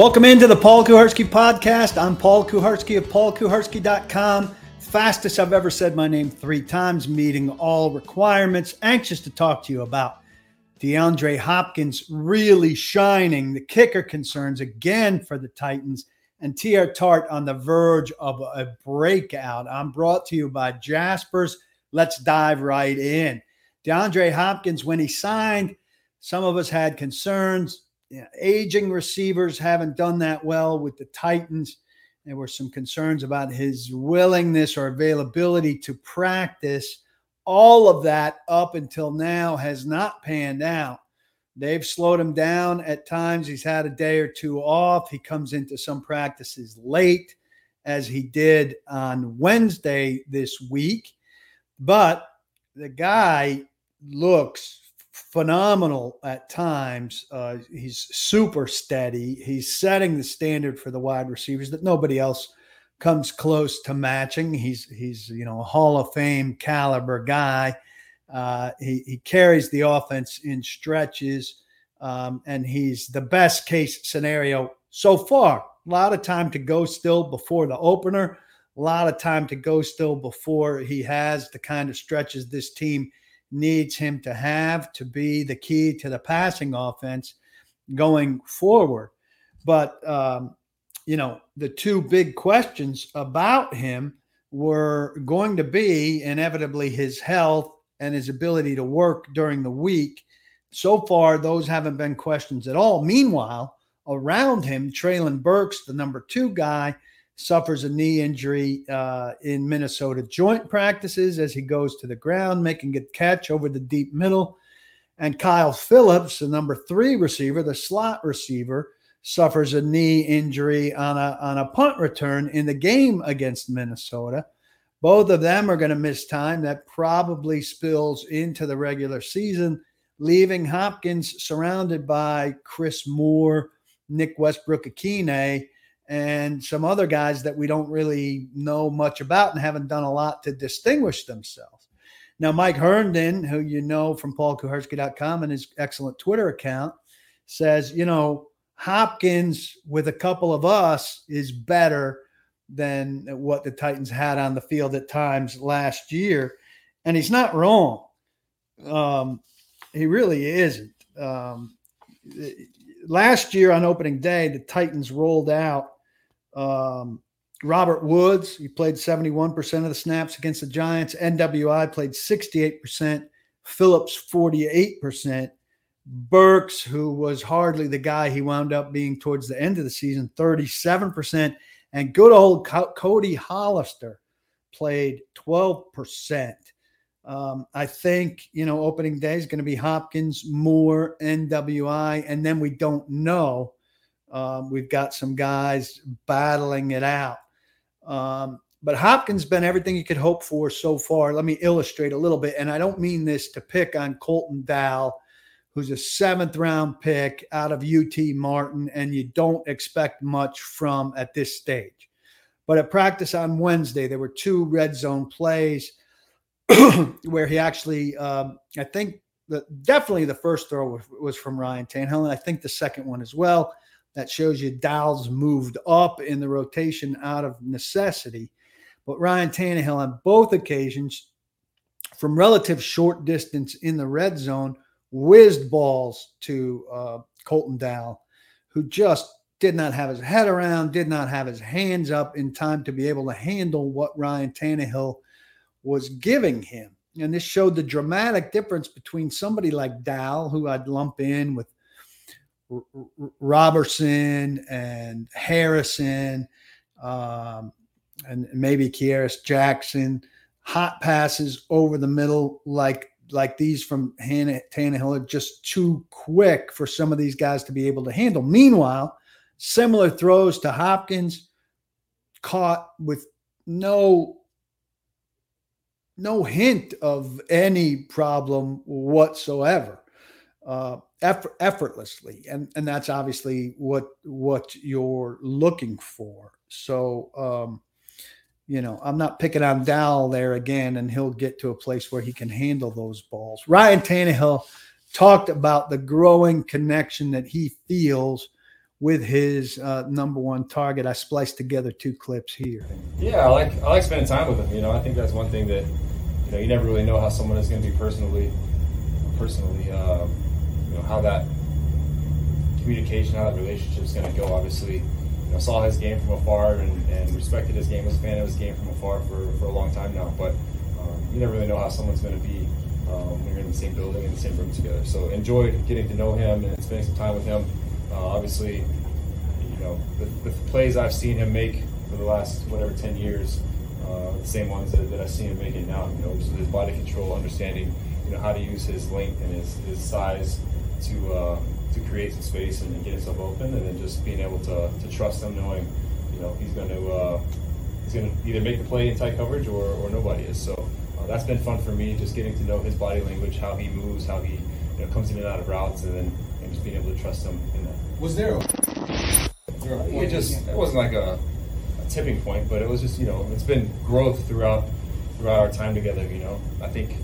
Welcome into the Paul Kuharsky podcast. I'm Paul Kuharsky of paulkuharsky.com. Fastest I've ever said my name three times, meeting all requirements. Anxious to talk to you about DeAndre Hopkins really shining, the kicker concerns again for the Titans, and Teair Tart on the verge of a breakout. I'm brought to you by Jaspers. Let's dive right in. DeAndre Hopkins, when he signed, some of us had concerns you know, aging receivers haven't done that well with the Titans. There were some concerns about his willingness or availability to practice. All of that up until now has not panned out. They've slowed him down at times. He's had a day or two off. He comes into some practices late, as he did on Wednesday this week. But the guy looks phenomenal at times. Uh, he's super steady. He's setting the standard for the wide receivers that nobody else comes close to matching. He's he's you know a Hall of Fame caliber guy. Uh, he he carries the offense in stretches, um, and he's the best case scenario so far. A lot of time to go still before the opener. A lot of time to go still before he has the kind of stretches this team needs him to have to be the key to the passing offense going forward. But, um, you know, the two big questions about him were going to be inevitably his health and his ability to work during the week. So far, those haven't been questions at all. Meanwhile, around him, Treylon Burks, the number two guy, suffers a knee injury uh, in Minnesota joint practices as he goes to the ground, making a catch over the deep middle. And Kyle Phillips, the number three receiver, the slot receiver, suffers a knee injury on a, on a punt return in the game against Minnesota. Both of them are going to miss time. That probably spills into the regular season, leaving Hopkins surrounded by Chris Moore, Nick Westbrook-Ikhine, and some other guys that we don't really know much about and haven't done a lot to distinguish themselves. Now, Mike Herndon, who you know from paulkuharsky.com and his excellent Twitter account, says, you know, Hopkins with a couple of us is better than what the Titans had on the field at times last year. And he's not wrong. Um, he really isn't. Um, last year on opening day, the Titans rolled out um, Robert Woods, he played 71% of the snaps against the Giants. NWI played 68%. Phillips, 48%. Burks, who was hardly the guy he wound up being towards the end of the season, 37%. And good old Cody Hollister played 12%. Um, I think, you know, opening day is going to be Hopkins, Moore, NWI, and then we don't know um, we've got some guys battling it out. Um, but Hopkins been everything you could hope for so far. Let me illustrate a little bit. And I don't mean this to pick on Colton Dowell, who's a seventh round pick out of UT Martin, and you don't expect much from at this stage. But at practice on Wednesday, there were two red zone plays where he actually, um, I think, the, definitely the first throw was, was from Ryan Tannehill, and I think the second one as well. That shows you Dowell's moved up in the rotation out of necessity. But Ryan Tannehill on both occasions, from relative short distance in the red zone, whizzed balls to uh, Colton Dowell, who just did not have his head around, did not have his hands up in time to be able to handle what Ryan Tannehill was giving him. And this showed the dramatic difference between somebody like Dowell, who I'd lump in with Roberson and Harrison, um, and maybe Kearis Jackson, hot passes over the middle like like these from Hannah, Tannehill are just too quick for some of these guys to be able to handle. Meanwhile, similar throws to Hopkins caught with no no hint of any problem whatsoever. Uh, effort, effortlessly and and that's obviously what what you're looking for so um you know i'm not picking on Dowell there again and he'll get to a place where he can handle those balls ryan Tannehill talked about the growing connection that he feels with his uh, number one target. I spliced together two clips here. Yeah, I like I like spending time with him. You know, I think that's one thing that you know you never really know how someone is going to be personally, personally, uh, know, how that communication, how that relationship is going to go. Obviously, you know, saw his game from afar and, and respected his game, was a fan of his game from afar for, for a long time now. But um, you never really know how someone's going to be um, when you're in the same building in the same room together. So enjoyed getting to know him and spending some time with him. Uh, obviously, you know the, the, plays I've seen him make for the last whatever ten years, uh, the same ones that, that I've seen him making now. You know, his body control, understanding you know how to use his length and his, his size to uh, to create some space and, and, get himself open, and then just being able to, to trust him, knowing you know he's going to uh, he's going to either make the play in tight coverage or, or nobody is. So uh, that's been fun for me, just getting to know his body language, how he moves, how he you know comes in and out of routes, and then and just being able to trust him in that. Was there? A, it just it wasn't like a, a tipping point, but it was just you know it's been growth throughout throughout our time together. You know, I think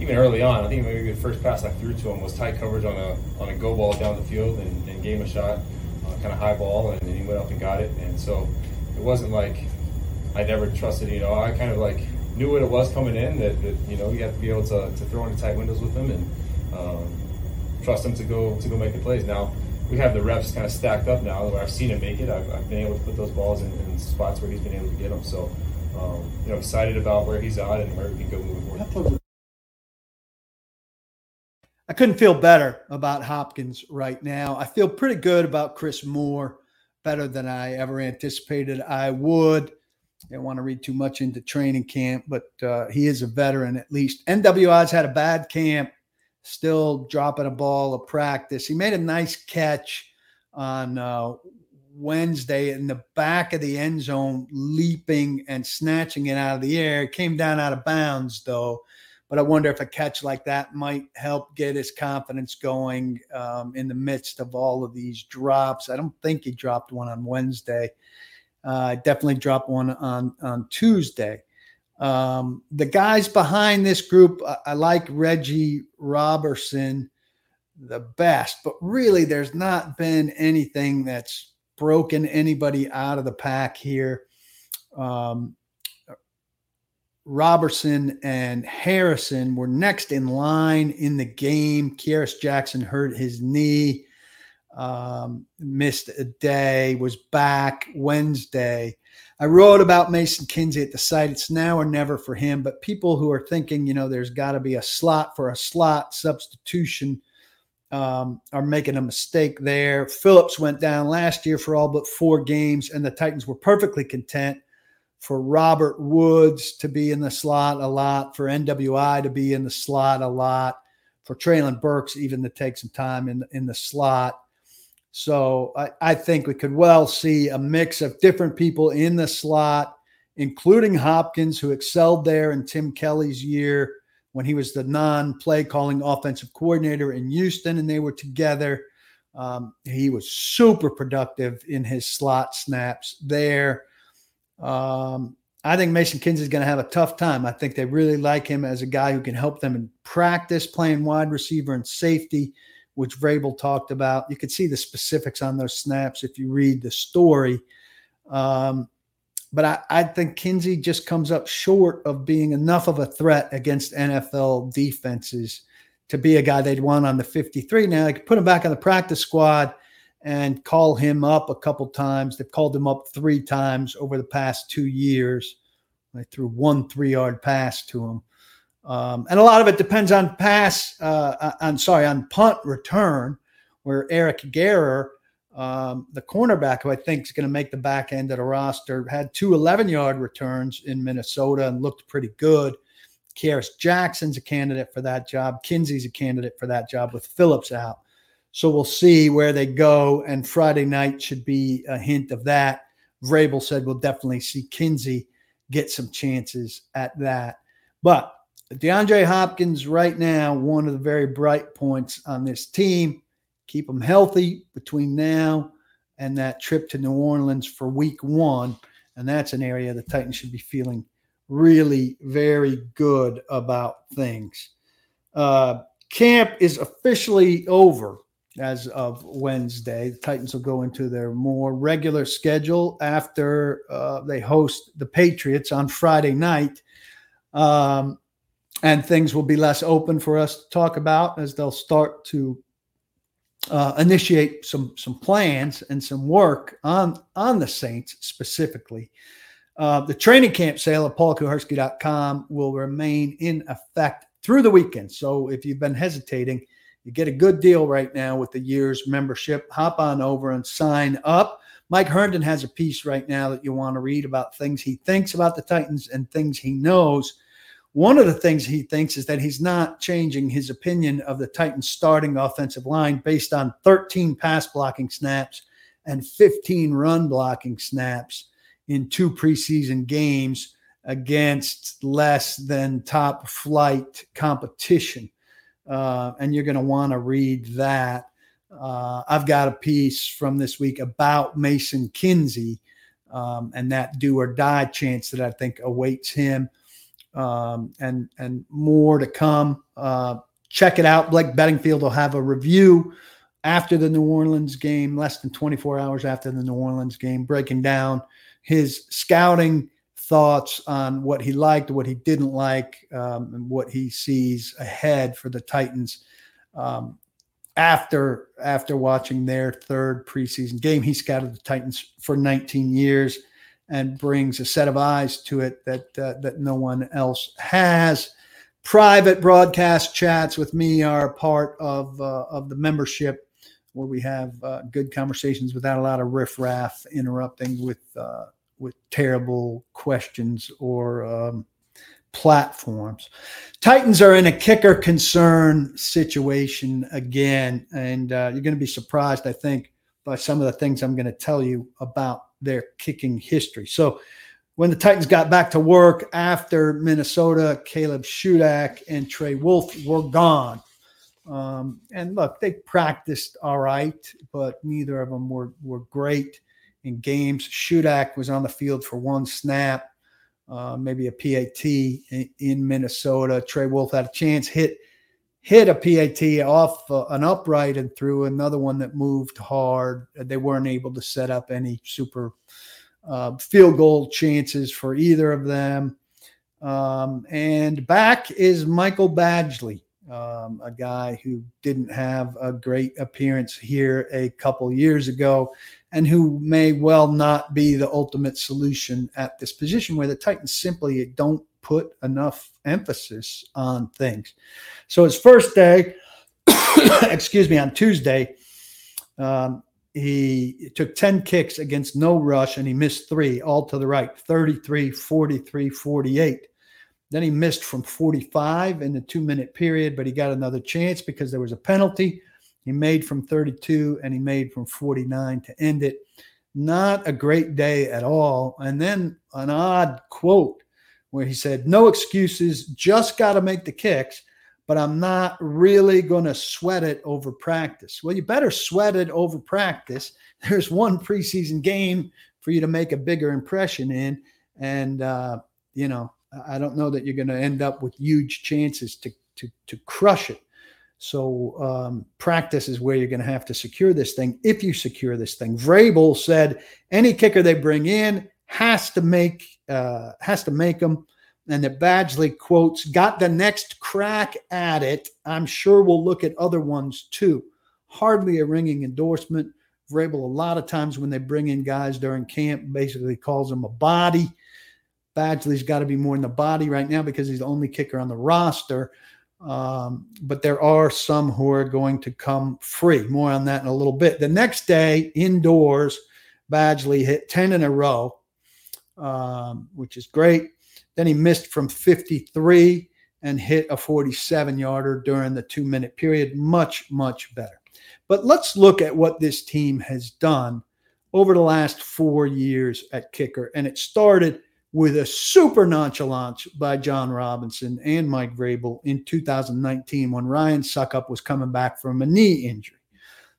even early on, I think maybe the first pass I threw to him was tight coverage on a on a go ball down the field and, and gave him a shot, uh, kind of high ball, and, he went up and got it. And so it wasn't like I never trusted. You know, I kind of like knew what it was coming in. That, that you know you have to be able to, to throw into tight windows with him and um, trust him to go to go make the plays. Now we have the reps kind of stacked up now. Where I've seen him make it, I've, I've been able to put those balls in, in, spots where he's been able to get them. So um, you know, excited about where he's at and where we can go moving forward. I couldn't feel better about Hopkins right now. I feel pretty good about Chris Moore, better than I ever anticipated I would. I don't want to read too much into training camp, but uh, he is a veteran at least. NWI's had a bad camp, still dropping a ball of practice. He made a nice catch on uh, Wednesday in the back of the end zone, leaping and snatching it out of the air. It came down out of bounds, though. But I wonder if a catch like that might help get his confidence going um, in the midst of all of these drops. I don't think he dropped one on Wednesday. Uh, definitely dropped one on on Tuesday. Um, the guys behind this group, I, I like Reggie Roberson the best, but really, there's not been anything that's broken anybody out of the pack here. Um, Roberson and Harrison were next in line in the game. Kearis Jackson hurt his knee, um, missed a day, was back Wednesday. I wrote about Mason Kinsey at the site. It's now or never for him, but people who are thinking, you know, there's got to be a slot for a slot substitution um, are making a mistake there. Phillips went down last year for all but four games, and the Titans were perfectly content for Robert Woods to be in the slot a lot, for NWI to be in the slot a lot, for Treylon Burks even to take some time in, in the slot. So I, I think we could well see a mix of different people in the slot, including Hopkins, who excelled there in Tim Kelly's year when he was the non play calling offensive coordinator in Houston and they were together. Um, he was super productive in his slot snaps there. Um, I think Mason Kinsey is going to have a tough time. I think they really like him as a guy who can help them in practice playing wide receiver and safety, which Vrabel talked about. You can see the specifics on those snaps if you read the story. Um, but I, I, think Kinsey just comes up short of being enough of a threat against NFL defenses to be a guy they'd want on the 53. Now, they could put him back on the practice squad and call him up a couple times. They've called him up three times over the past two years. They threw one three yard pass to him. Um, and a lot of it depends on pass, uh, on sorry, on punt return, where Eric Garror, um, the cornerback, who I think is going to make the back end of the roster, had two 11 yard returns in Minnesota and looked pretty good. Kearis Jackson's a candidate for that job. Kinsey's a candidate for that job with Phillips out. So we'll see where they go. And Friday night should be a hint of that. Vrabel said we'll definitely see Kinsey get some chances at that. But DeAndre Hopkins, right now, one of the very bright points on this team. Keep them healthy between now and that trip to New Orleans for week one. And that's an area the Titans should be feeling really very good about things. Uh, camp is officially over as of Wednesday. The Titans will go into their more regular schedule after uh, they host the Patriots on Friday night. Um, and things will be less open for us to talk about as they'll start to uh, initiate some some plans and some work on on the Saints specifically. Uh, the training camp sale at paulkuharsky.com will remain in effect through the weekend. So if you've been hesitating, you get a good deal right now with the year's membership. Hop on over and sign up. Mike Herndon has a piece right now that you want to read about things he thinks about the Titans and things he knows. One of the things he thinks is that he's not changing his opinion of the Titans starting offensive line based on 13 pass blocking snaps and 15 run blocking snaps in two preseason games against less than top flight competition. Uh, and you're going to want to read that. Uh, I've got a piece from this week about Mason Kinsey um, and that do or die chance that I think awaits him um, and and more to come. Uh, check it out. Blake Beddingfield will have a review after the New Orleans game, less than 24 hours after the New Orleans game, breaking down his scouting thoughts on what he liked, what he didn't like, um, and what he sees ahead for the Titans. Um, after after watching their third preseason game, he scouted the Titans for 19 years and brings a set of eyes to it that uh, that no one else has. Private broadcast chats with me are part of uh, of the membership, where we have uh, good conversations without a lot of riffraff interrupting with uh, with terrible questions or um, platforms. Titans are in a kicker concern situation again, and uh, you're going to be surprised, I think, by some of the things I'm going to tell you about their kicking history. So when the Titans got back to work after Minnesota, Caleb Shudak and Trey Wolff were gone. Um, and look, they practiced all right, but neither of them were, were great in games. Shudak was on the field for one snap, uh, maybe a PAT in, in, Minnesota. Trey Wolff had a chance, hit hit a PAT off uh, an upright and threw another one that moved hard. They weren't able to set up any super uh, field goal chances for either of them. Um, and back is Michael Badgley, um, a guy who didn't have a great appearance here a couple years ago and who may well not be the ultimate solution at this position where the Titans simply don't put enough emphasis on things. So his first day, excuse me, on Tuesday, um, he took 10 kicks against no rush and he missed three, all to the right 33, 43, 48. Then he missed from 45 in the two minute period, but he got another chance because there was a penalty. He made from 32 and he made from 49 to end it. Not a great day at all. And then an odd quote where he said, No excuses, just got to make the kicks, but I'm not really going to sweat it over practice. Well, you better sweat it over practice. There's one preseason game for you to make a bigger impression in. And, uh, you know, I don't know that you're going to end up with huge chances to, to, to crush it. So um, practice is where you're going to have to secure this thing. If you secure this thing, Vrabel said any kicker they bring in has to make uh, has to make them. And the Badgley quotes, got the next crack at it. I'm sure we'll look at other ones too. Hardly a ringing endorsement. Vrabel, a lot of times when they bring in guys during camp, basically calls them a body. Badgley's got to be more in the body right now because he's the only kicker on the roster. Um, but there are some who are going to come free. More on that in a little bit. The next day, indoors, Badgley hit 10 in a row um, which is great. Then he missed from 53 and hit a 47 yarder during the two minute period. Much, much better. But let's look at what this team has done over the last four years at kicker. And it started with a super nonchalance by Jon Robinson and Mike Vrabel in 2019 when Ryan Succop was coming back from a knee injury.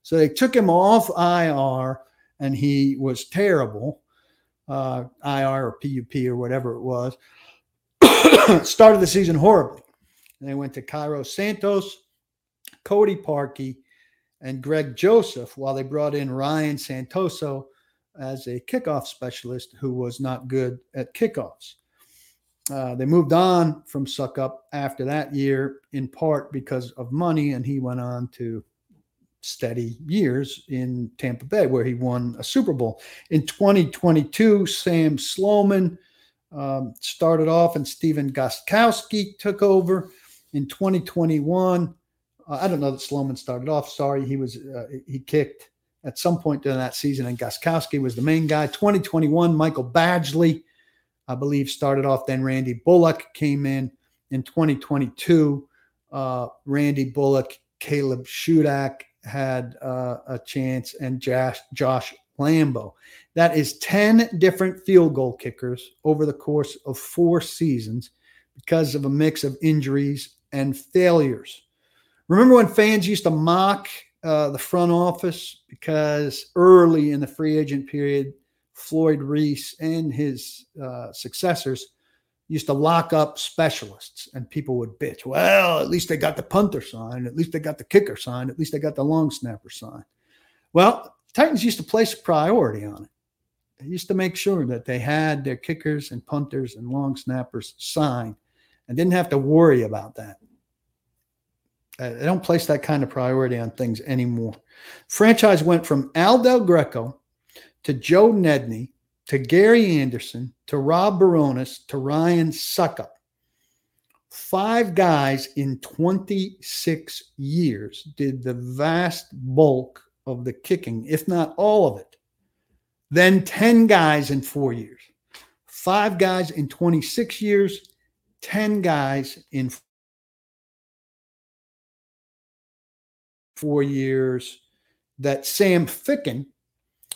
So they took him off IR and he was terrible uh, IR or PUP or whatever it was. Started the season horribly. And they went to Cairo Santos, Cody Parkey, and Greg Joseph, while they brought in Ryan Santoso as a kickoff specialist who was not good at kickoffs. Uh, they moved on from Succop after that year, in part because of money, and he went on to steady years in Tampa Bay, where he won a Super Bowl. In 2022, Sam Sloman um, started off, and Stephen Gostkowski took over. In 2021, uh, I don't know that Sloman started off. Sorry, he was uh, he kicked at some point during that season, and Gostkowski was the main guy. 2021, Michael Badgley I believe, started off. Then Randy Bullock came in in 2022. Uh, Randy Bullock, Caleb Shudak had uh, a chance, and Josh, Josh Lambo. That is 10 different field goal kickers over the course of four seasons because of a mix of injuries and failures. Remember when fans used to mock uh, the front office because early in the free agent period, Floyd Reese and his uh, successors used to lock up specialists and people would bitch. Well, at least they got the punter sign. At least they got the kicker sign. At least they got the long snapper sign. Well, Titans used to place a priority on it. They used to make sure that they had their kickers and punters and long snappers signed and didn't have to worry about that. They don't place that kind of priority on things anymore. Franchise went from Al Del Greco to Joe Nedney to Gary Anderson to Rob Bironas to Ryan Succop. Five guys in 26 years did the vast bulk of the kicking, if not all of it. Then 10 guys in four years. Five guys in 26 years, 10 guys in four years that Sam Ficken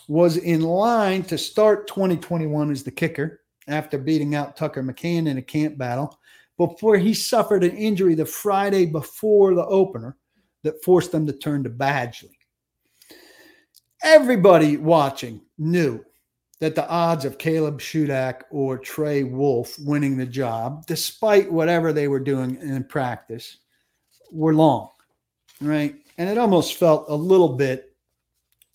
was in line to start 2021 as the kicker after beating out Tucker McCann in a camp battle before he suffered an injury the Friday before the opener that forced them to turn to Badgley. Everybody watching knew that the odds of Caleb Shudak or Trey Wolff winning the job, despite whatever they were doing in practice, were long, right? And it almost felt a little bit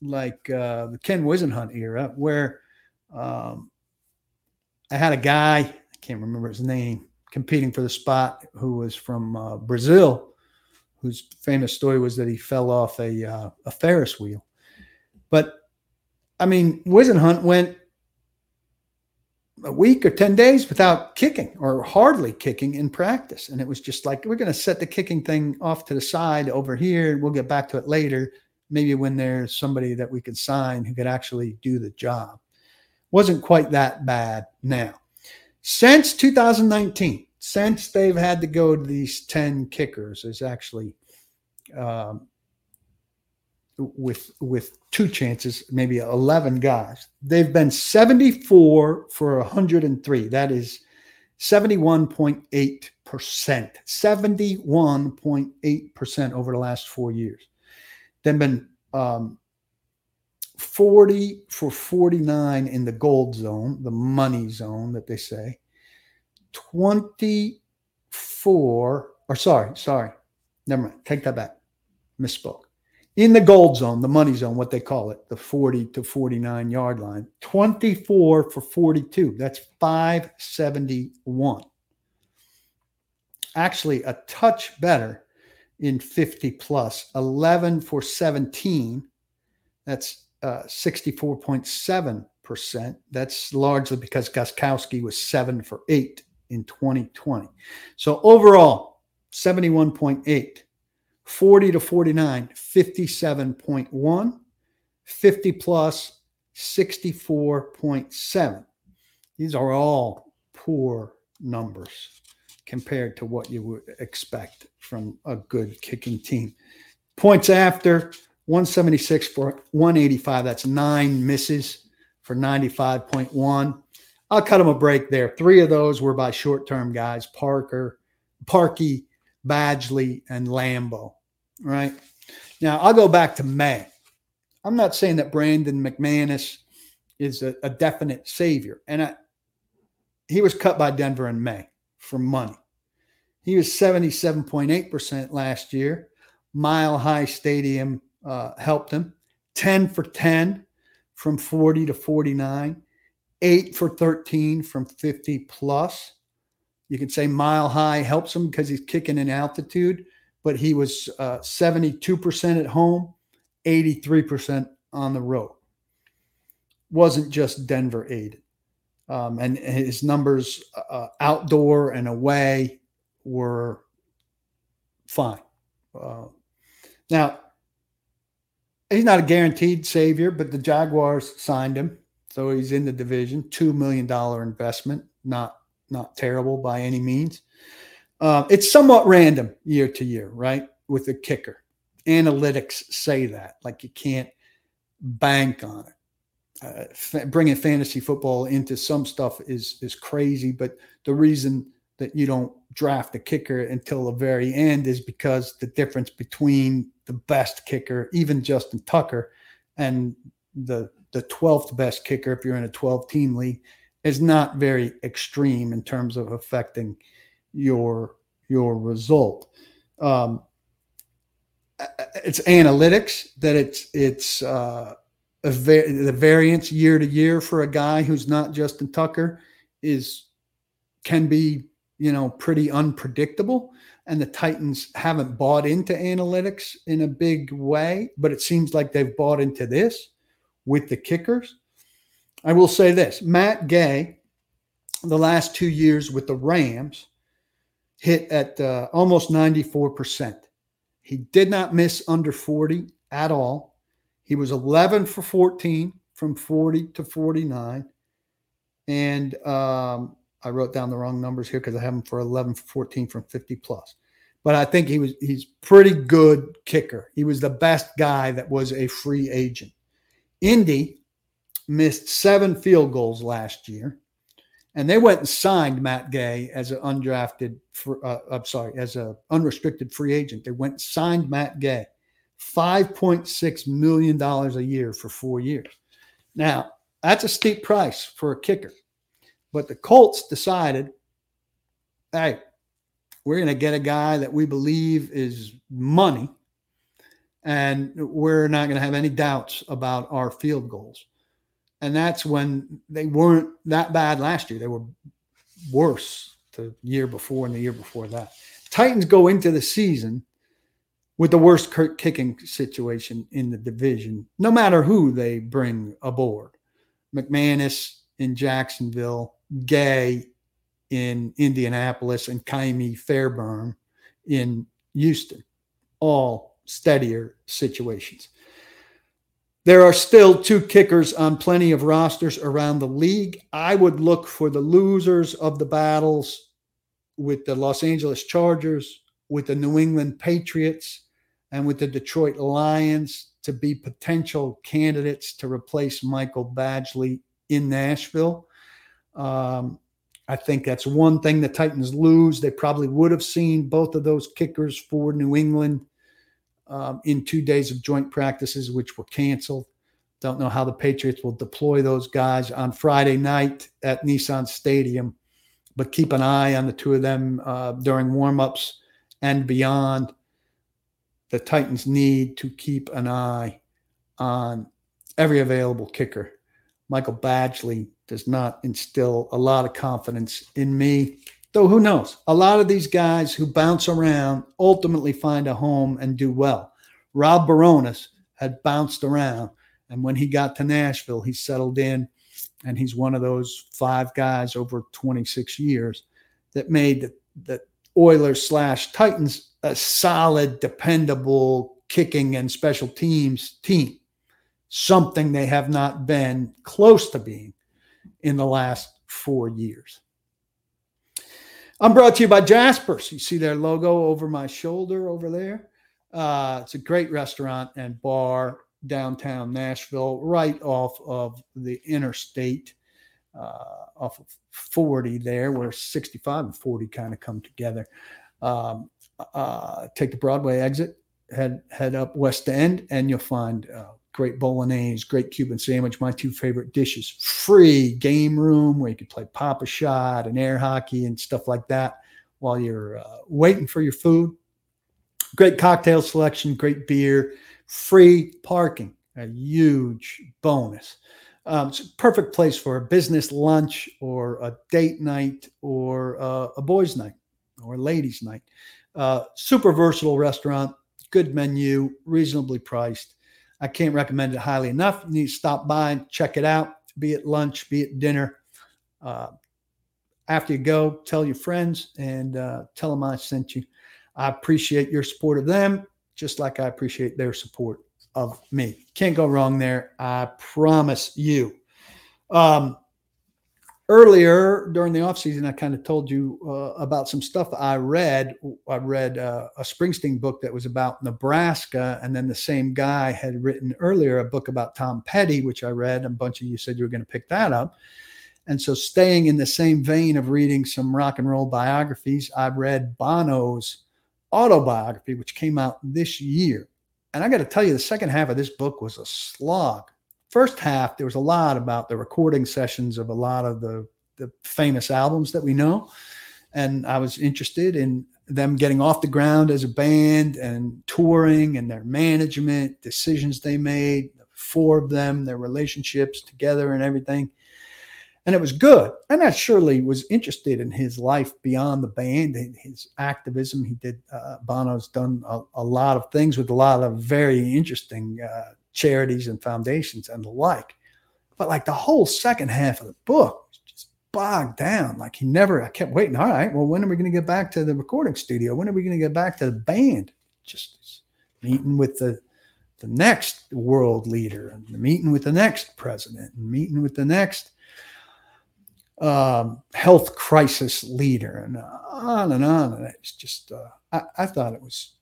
like uh, the Ken Whisenhunt era, where um, I had a guy, I can't remember his name, competing for the spot who was from uh, Brazil, whose famous story was that he fell off a, uh, a Ferris wheel. But I mean, Whisenhunt went a week or 10 days without kicking or hardly kicking in practice. And it was just like, we're going to set the kicking thing off to the side over here and we'll get back to it later maybe when there's somebody that we could sign who could actually do the job. Wasn't quite that bad now. Since 2019, since they've had to go to these 10 kickers, is actually um, with with two chances, maybe 11 guys. They've been 74 for 103. That is 71.8%. 71.8% over the last four years. They've been um, 40 for 49 in the gold zone, the money zone that they say. 24, or sorry, sorry, never mind, take that back. Misspoke. In the gold zone, the money zone, what they call it, the 40 to 49 yard line, 24 for 42. That's 571. Actually, a touch better in 50 plus, 11 for 17. That's uh, 64.7%. That's largely because Gostkowski was seven for eight in 2020. So overall, 71.8, 40 to 49, 57.1, 50 plus, 64.7. These are all poor numbers compared to what you would expect from a good kicking team. Points after 176 for 185. That's nine misses for 95.1. I'll cut them a break there. Three of those were by short term guys Parker, Parkey, Badgley, and Lambo. Right now, I'll go back to May. I'm not saying that Brandon McManus is a, a definite savior. And I, he was cut by Denver in May for money. He was 77.8% last year. Mile High Stadium uh, helped him. 10 for 10 from 40 to 49, 8 for 13 from 50 plus. You could say mile high helps him because he's kicking in altitude, but he was uh, 72% at home, 83% on the road. Wasn't just Denver aided. Um, and his numbers uh, outdoor and away were fine. Uh, now, he's not a guaranteed savior, but the Jaguars signed him, so he's in the division. Two million dollar investment, not not terrible by any means. Uh, it's somewhat random year to year, right? With the kicker, analytics say that like you can't bank on it. Uh, bringing fantasy football into some stuff is is crazy, but the reason that you don't draft a kicker until the very end is because the difference between the best kicker, even Justin Tucker, and the the 12th best kicker, if you're in a 12 team league, is not very extreme in terms of affecting your your result. Um, it's analytics that it's it's uh, va- the variance year to year for a guy who's not Justin Tucker is can be you know, pretty unpredictable. And the Titans haven't bought into analytics in a big way, but it seems like they've bought into this with the kickers. I will say this Matt Gay, the last two years with the Rams, hit at uh, almost 94%. He did not miss under 40 at all. He was 11 for 14 from 40 to 49. And um, I wrote down the wrong numbers here because I have him for 11 for 14 from 50 plus. But I think he was he's pretty good kicker. He was the best guy that was a free agent. Indy missed seven field goals last year, and they went and signed Matt Gay as an undrafted. Uh, I'm sorry, as a unrestricted free agent. They went and signed Matt Gay, five point six million dollars a year for four years. Now that's a steep price for a kicker. But the Colts decided, hey, we're going to get a guy that we believe is money, and we're not going to have any doubts about our field goals. And that's when they weren't that bad last year. They were worse the year before and the year before that. Titans go into the season with the worst kicking situation in the division, no matter who they bring aboard. McManus in Jacksonville, Gay in Indianapolis and Ka'imi Fairbairn in Houston, all steadier situations. There are still two kickers on plenty of rosters around the league. I would look for the losers of the battles with the Los Angeles Chargers, with the New England Patriots, and with the Detroit Lions to be potential candidates to replace Michael Badgley in Nashville. Um, I think that's one thing the Titans lose. They probably would have seen both of those kickers for New England um, in two days of joint practices, which were canceled. Don't know how the Patriots will deploy those guys on Friday night at Nissan Stadium, but keep an eye on the two of them uh, during warmups and beyond. The Titans need to keep an eye on every available kicker. Michael Badgley does not instill a lot of confidence in me. Though who knows? A lot of these guys who bounce around ultimately find a home and do well. Rob Bironas had bounced around, and when he got to Nashville, he settled in, and he's one of those five guys over 26 years that made the, the Oilers slash Titans a solid, dependable kicking and special teams team. Something they have not been close to being in the last four years. I'm brought to you by Jaspers. You see their logo over my shoulder over there. Uh, it's a great restaurant and bar downtown Nashville, right off of the interstate, uh, off of 40 there, where 65 and 40 kind of come together. Um, uh, take the Broadway exit, head head up West End, and you'll find uh, great bolognese, great Cuban sandwich, my two favorite dishes. Free game room where you can play Pop-A-Shot and air hockey and stuff like that while you're uh, waiting for your food. Great cocktail selection, great beer, Free parking, a huge bonus. Um, it's a perfect place for a business lunch or a date night or uh, a boys' night or a ladies' night. Uh, super versatile restaurant, good menu, reasonably priced. I can't recommend it highly enough. You need to stop by and check it out, be it lunch, be it dinner. Uh, after you go, tell your friends and uh, tell them I sent you. I appreciate your support of them, just like I appreciate their support of me. Can't go wrong there. I promise you. Um, earlier during the off season, I kind of told you uh, about some stuff I read. I read uh, a Springsteen book that was about Nebraska, and then the same guy had written earlier a book about Tom Petty, which I read. A bunch of you said you were going to pick that up. And so, staying in the same vein of reading some rock and roll biographies, I read Bono's autobiography, which came out this year. And I got to tell you, the second half of this book was a slog. First half, there was a lot about the recording sessions of a lot of the, the famous albums that we know. And I was interested in them getting off the ground as a band and touring and their management, decisions they made, four of them, their relationships together and everything and it was good. And I surely was interested in his life beyond the band and his activism. He did, uh, Bono's done a, a, lot of things with a lot of very interesting uh, charities and foundations and the like. But like the whole second half of the book was just bogged down. Like he never, I kept waiting. All right, well, when are we going to get back to the recording studio? When are we going to get back to the band? Just meeting with the, the next world leader and meeting with the next president and meeting with the next um, health crisis leader, and on and on. And it's just, uh, I, I, thought it was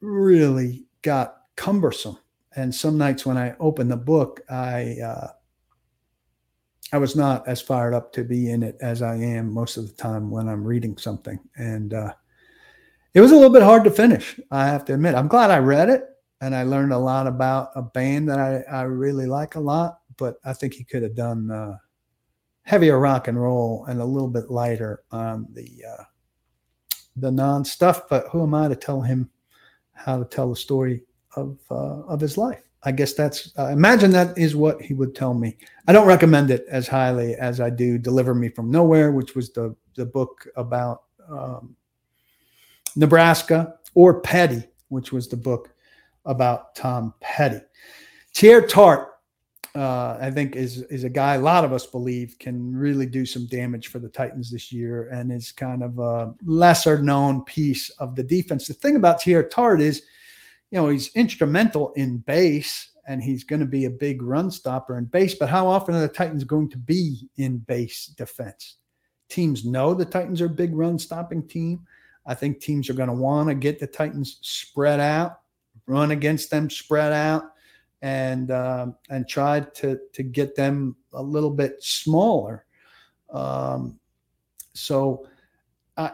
really got cumbersome. And some nights when I opened the book, I uh, I was not as fired up to be in it as I am most of the time when I'm reading something. And uh, it was a little bit hard to finish. I have to admit. I'm glad I read it, and I learned a lot about a band that I, I really like a lot. But I think he could have done uh, heavier rock and roll and a little bit lighter on the uh, the non stuff. But who am I to tell him how to tell the story of uh, of his life? I guess that's uh, imagine that is what he would tell me. I don't recommend it as highly as I do "Deliver Me from Nowhere," which was the the book about um, Nebraska, or Petty, which was the book about Tom Petty. Teair Tart uh, I think is is a guy a lot of us believe can really do some damage for the Titans this year, and is kind of a lesser known piece of the defense. The thing about Teair Tart is, you know, he's instrumental in base, and he's going to be a big run stopper in base. But how often are the Titans going to be in base defense? Teams know the Titans are a big run stopping team. I think teams are going to want to get the Titans spread out, run against them spread out and um, and tried to to get them a little bit smaller. Um, so, uh,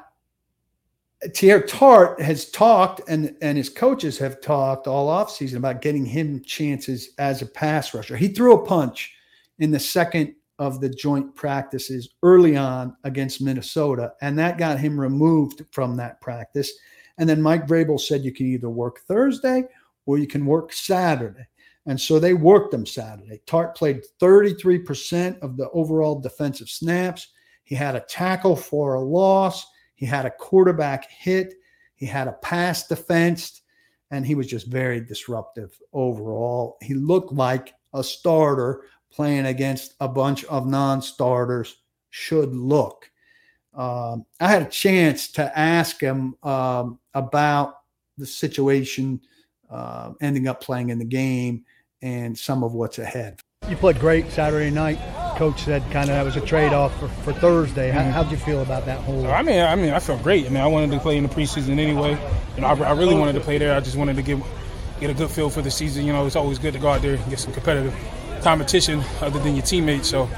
Teair Tart has talked, and and his coaches have talked all offseason about getting him chances as a pass rusher. He threw a punch in the second of the joint practices early on against Minnesota, and that got him removed from that practice. And then Mike Vrabel said you can either work Thursday or you can work Saturday. And so they worked him Saturday. Tart played 33% of the overall defensive snaps. He had a tackle for a loss. He had a quarterback hit. He had a pass defense. And he was just very disruptive overall. He looked like a starter playing against a bunch of non starters should look. Um, I had a chance to ask him um, about the situation uh, ending up playing in the game and some of what's ahead. You played great Saturday night. Coach said kind of that was a trade off for, for Thursday. How, mm-hmm. did you feel about that whole? I mean, I mean, I felt great. I mean, I wanted to play in the preseason anyway. You know, I, I really wanted to play there. I just wanted to get get a good feel for the season. You know, it's always good to go out there and get some competitive competition other than your teammates. So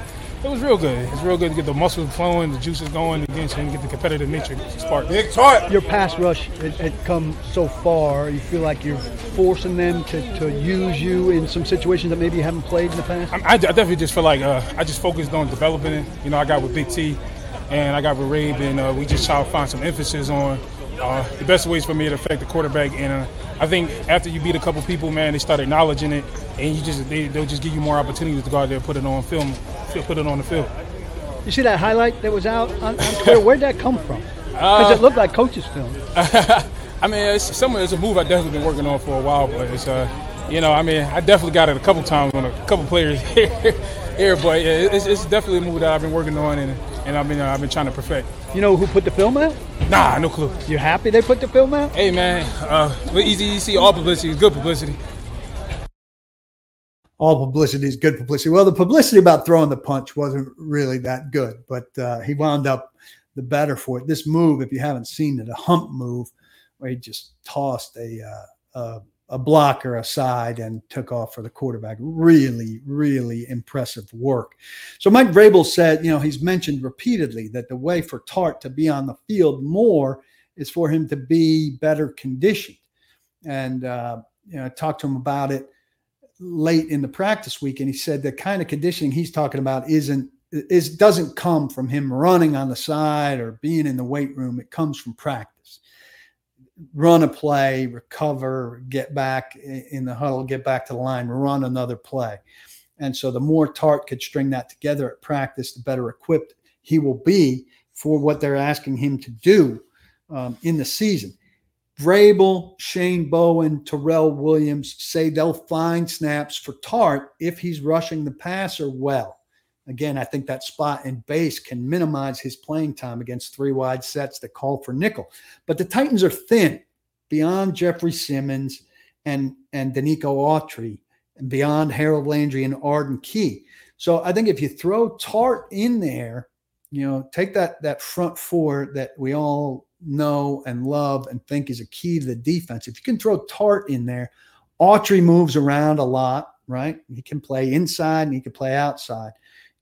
it was real good. It's real good to get the muscles flowing, the juices going against and get the competitive nature spark. Big talk. Your pass rush had, had, come so far. You feel like you're forcing them to, to use you in some situations that maybe you haven't played in the past. I, I definitely just feel like uh, I just focused on developing it. You know, I got with Big T, and I got with Rabe, and uh, we just try to find some emphasis on uh, the best ways for me to affect the quarterback. And uh, I think after you beat a couple people, man, they start acknowledging it, and you just they, will just give you more opportunities to go out there and put it on film, put it on the field. You see that highlight that was out on, on Twitter? Where'd that come from? Because uh, it looked like coach's film. I mean, it's some it's a move I've definitely been working on for a while, but it's uh, you know, I mean, I definitely got it a couple times on a couple players here, here but yeah, it's, it's definitely a move that I've been working on and and I've been uh, I've been trying to perfect. You know who put the film out? Nah, no clue. You happy they put the film out? Hey man, uh, easy you see all publicity is good publicity. All publicity is good publicity. Well, the publicity about throwing the punch wasn't really that good, but uh, he wound up the better for it. This move, if you haven't seen it, a hump move where he just tossed a uh, a, a blocker aside and took off for the quarterback. Really, really impressive work. So Mike Vrabel said, you know, he's mentioned repeatedly that the way for Tart to be on the field more is for him to be better conditioned. And uh, you know, I talked to him about it late in the practice week, and he said the kind of conditioning he's talking about isn't is doesn't come from him running on the side or being in the weight room. It comes from practice. Run a play, recover, get back in the huddle, get back to the line, run another play. And so the more Tart could string that together at practice, the better equipped he will be for what they're asking him to do um, in the season. Vrabel, Shane Bowen, Terrell Williams say they'll find snaps for Tart if he's rushing the passer well. Again, I think that spot and base can minimize his playing time against three wide sets that call for nickel. But the Titans are thin beyond Jeffrey Simmons and and Denico Autry and beyond Harold Landry and Arden Key. So I think if you throw Tart in there, you know, take that that front four that we all know and love and think is a key to the defense. If you can throw Tart in there, Autry moves around a lot, right? He can play inside and he can play outside.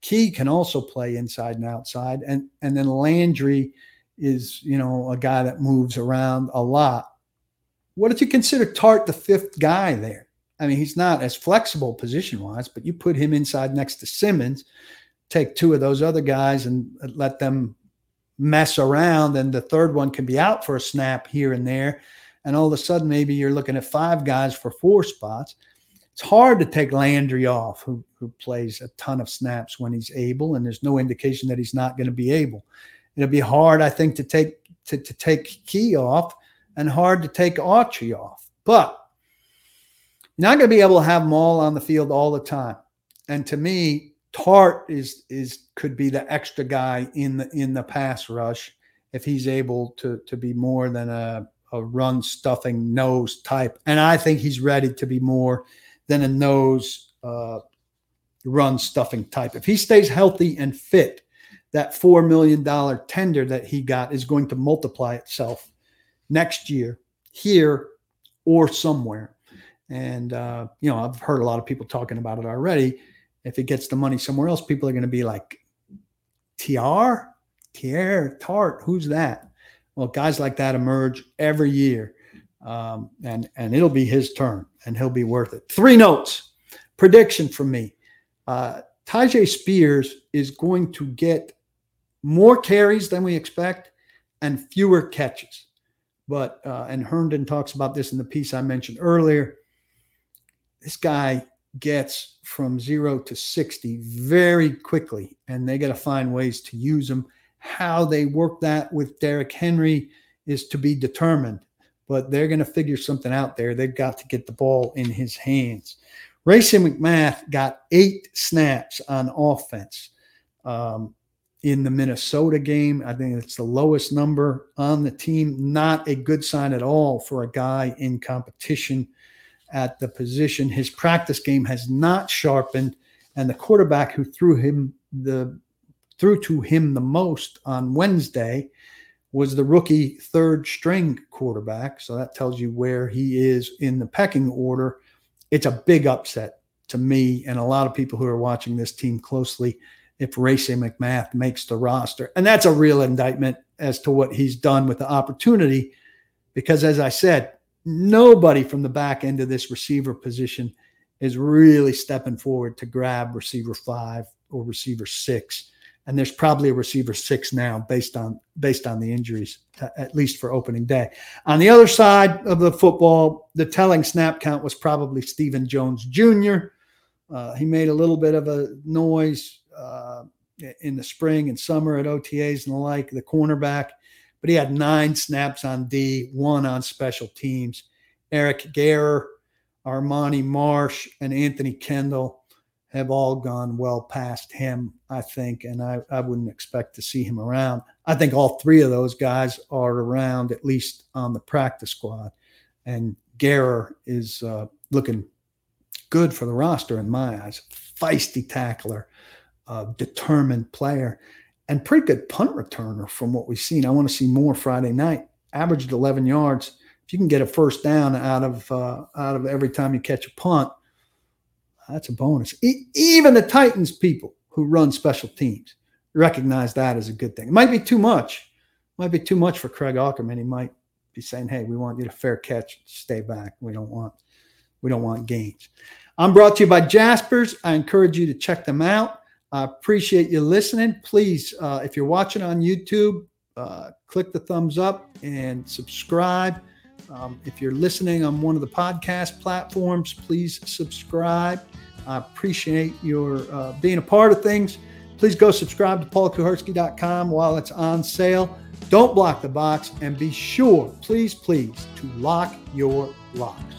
Key can also play inside and outside, and and then Landry is you know a guy that moves around a lot. What if you consider Tart the fifth guy there? I mean, he's not as flexible position wise, but you put him inside next to Simmons, take two of those other guys and let them mess around, and the third one can be out for a snap here and there. And all of a sudden, maybe you're looking at five guys for four spots. It's hard to take Landry off, who, who plays a ton of snaps when he's able, and there's no indication that he's not going to be able. It'll be hard, I think, to take to, to take Key off and hard to take Autry off. But you're not going to be able to have them all on the field all the time. And to me, Tart is is could be the extra guy in the in the pass rush if he's able to to be more than a, a run stuffing nose type. And I think he's ready to be more than a nose uh, run stuffing type. If he stays healthy and fit, that $4 million tender that he got is going to multiply itself next year here or somewhere. And, uh, you know, I've heard a lot of people talking about it already. If he gets the money somewhere else, people are going to be like, TR, Tier, Tart, who's that? Well, guys like that emerge every year um, and and it'll be his turn, and he'll be worth it. Three notes, prediction from me: uh, Tyjae Spears is going to get more carries than we expect and fewer catches. But uh, and Herndon talks about this in the piece I mentioned earlier. This guy gets from zero to 60 very quickly, and they got to find ways to use them. How they work that with Derrick Henry is to be determined but they're going to figure something out there. They've got to get the ball in his hands. Racey McMath got eight snaps on offense um, in the Minnesota game. I think it's the lowest number on the team. Not a good sign at all for a guy in competition at the position. His practice game has not sharpened, and the quarterback who threw him the threw to him the most on Wednesday was the rookie third string quarterback. So that tells you where he is in the pecking order. It's a big upset to me and a lot of people who are watching this team closely if Racey McMath makes the roster. And that's a real indictment as to what he's done with the opportunity. Because as I said, nobody from the back end of this receiver position is really stepping forward to grab receiver five or receiver six and there's probably a receiver six now based on based on the injuries, at least for opening day. On the other side of the football, the telling snap count was probably Stephen Jones Jr. Uh, he made a little bit of a noise uh, in the spring and summer at OTAs and the like, the cornerback, but he had nine snaps on D, one on special teams. Eric Garror, Armani Marsh, and Anthony Kendall have all gone well past him, I think, and I, I wouldn't expect to see him around. I think all three of those guys are around, at least on the practice squad. And Garror is uh, looking good for the roster in my eyes. Feisty tackler, uh, determined player, and pretty good punt returner from what we've seen. I want to see more Friday night. Averaged 11 yards. If you can get a first down out of uh, out of every time you catch a punt, that's a bonus. E- even the Titans people who run special teams recognize that as a good thing. It might be too much. It might be too much for Craig Aukerman. He might be saying, "Hey, we want you to fair catch, stay back. We don't want we don't want gains." I'm brought to you by Jaspers. I encourage you to check them out. I appreciate you listening. Please, uh, if you're watching on YouTube, uh, click the thumbs up and subscribe. Um, if you're listening on one of the podcast platforms, please subscribe. I appreciate your uh, being a part of things. Please go subscribe to paulkuharsky.com while it's on sale. Don't block the box and be sure, please, please, to lock your locks.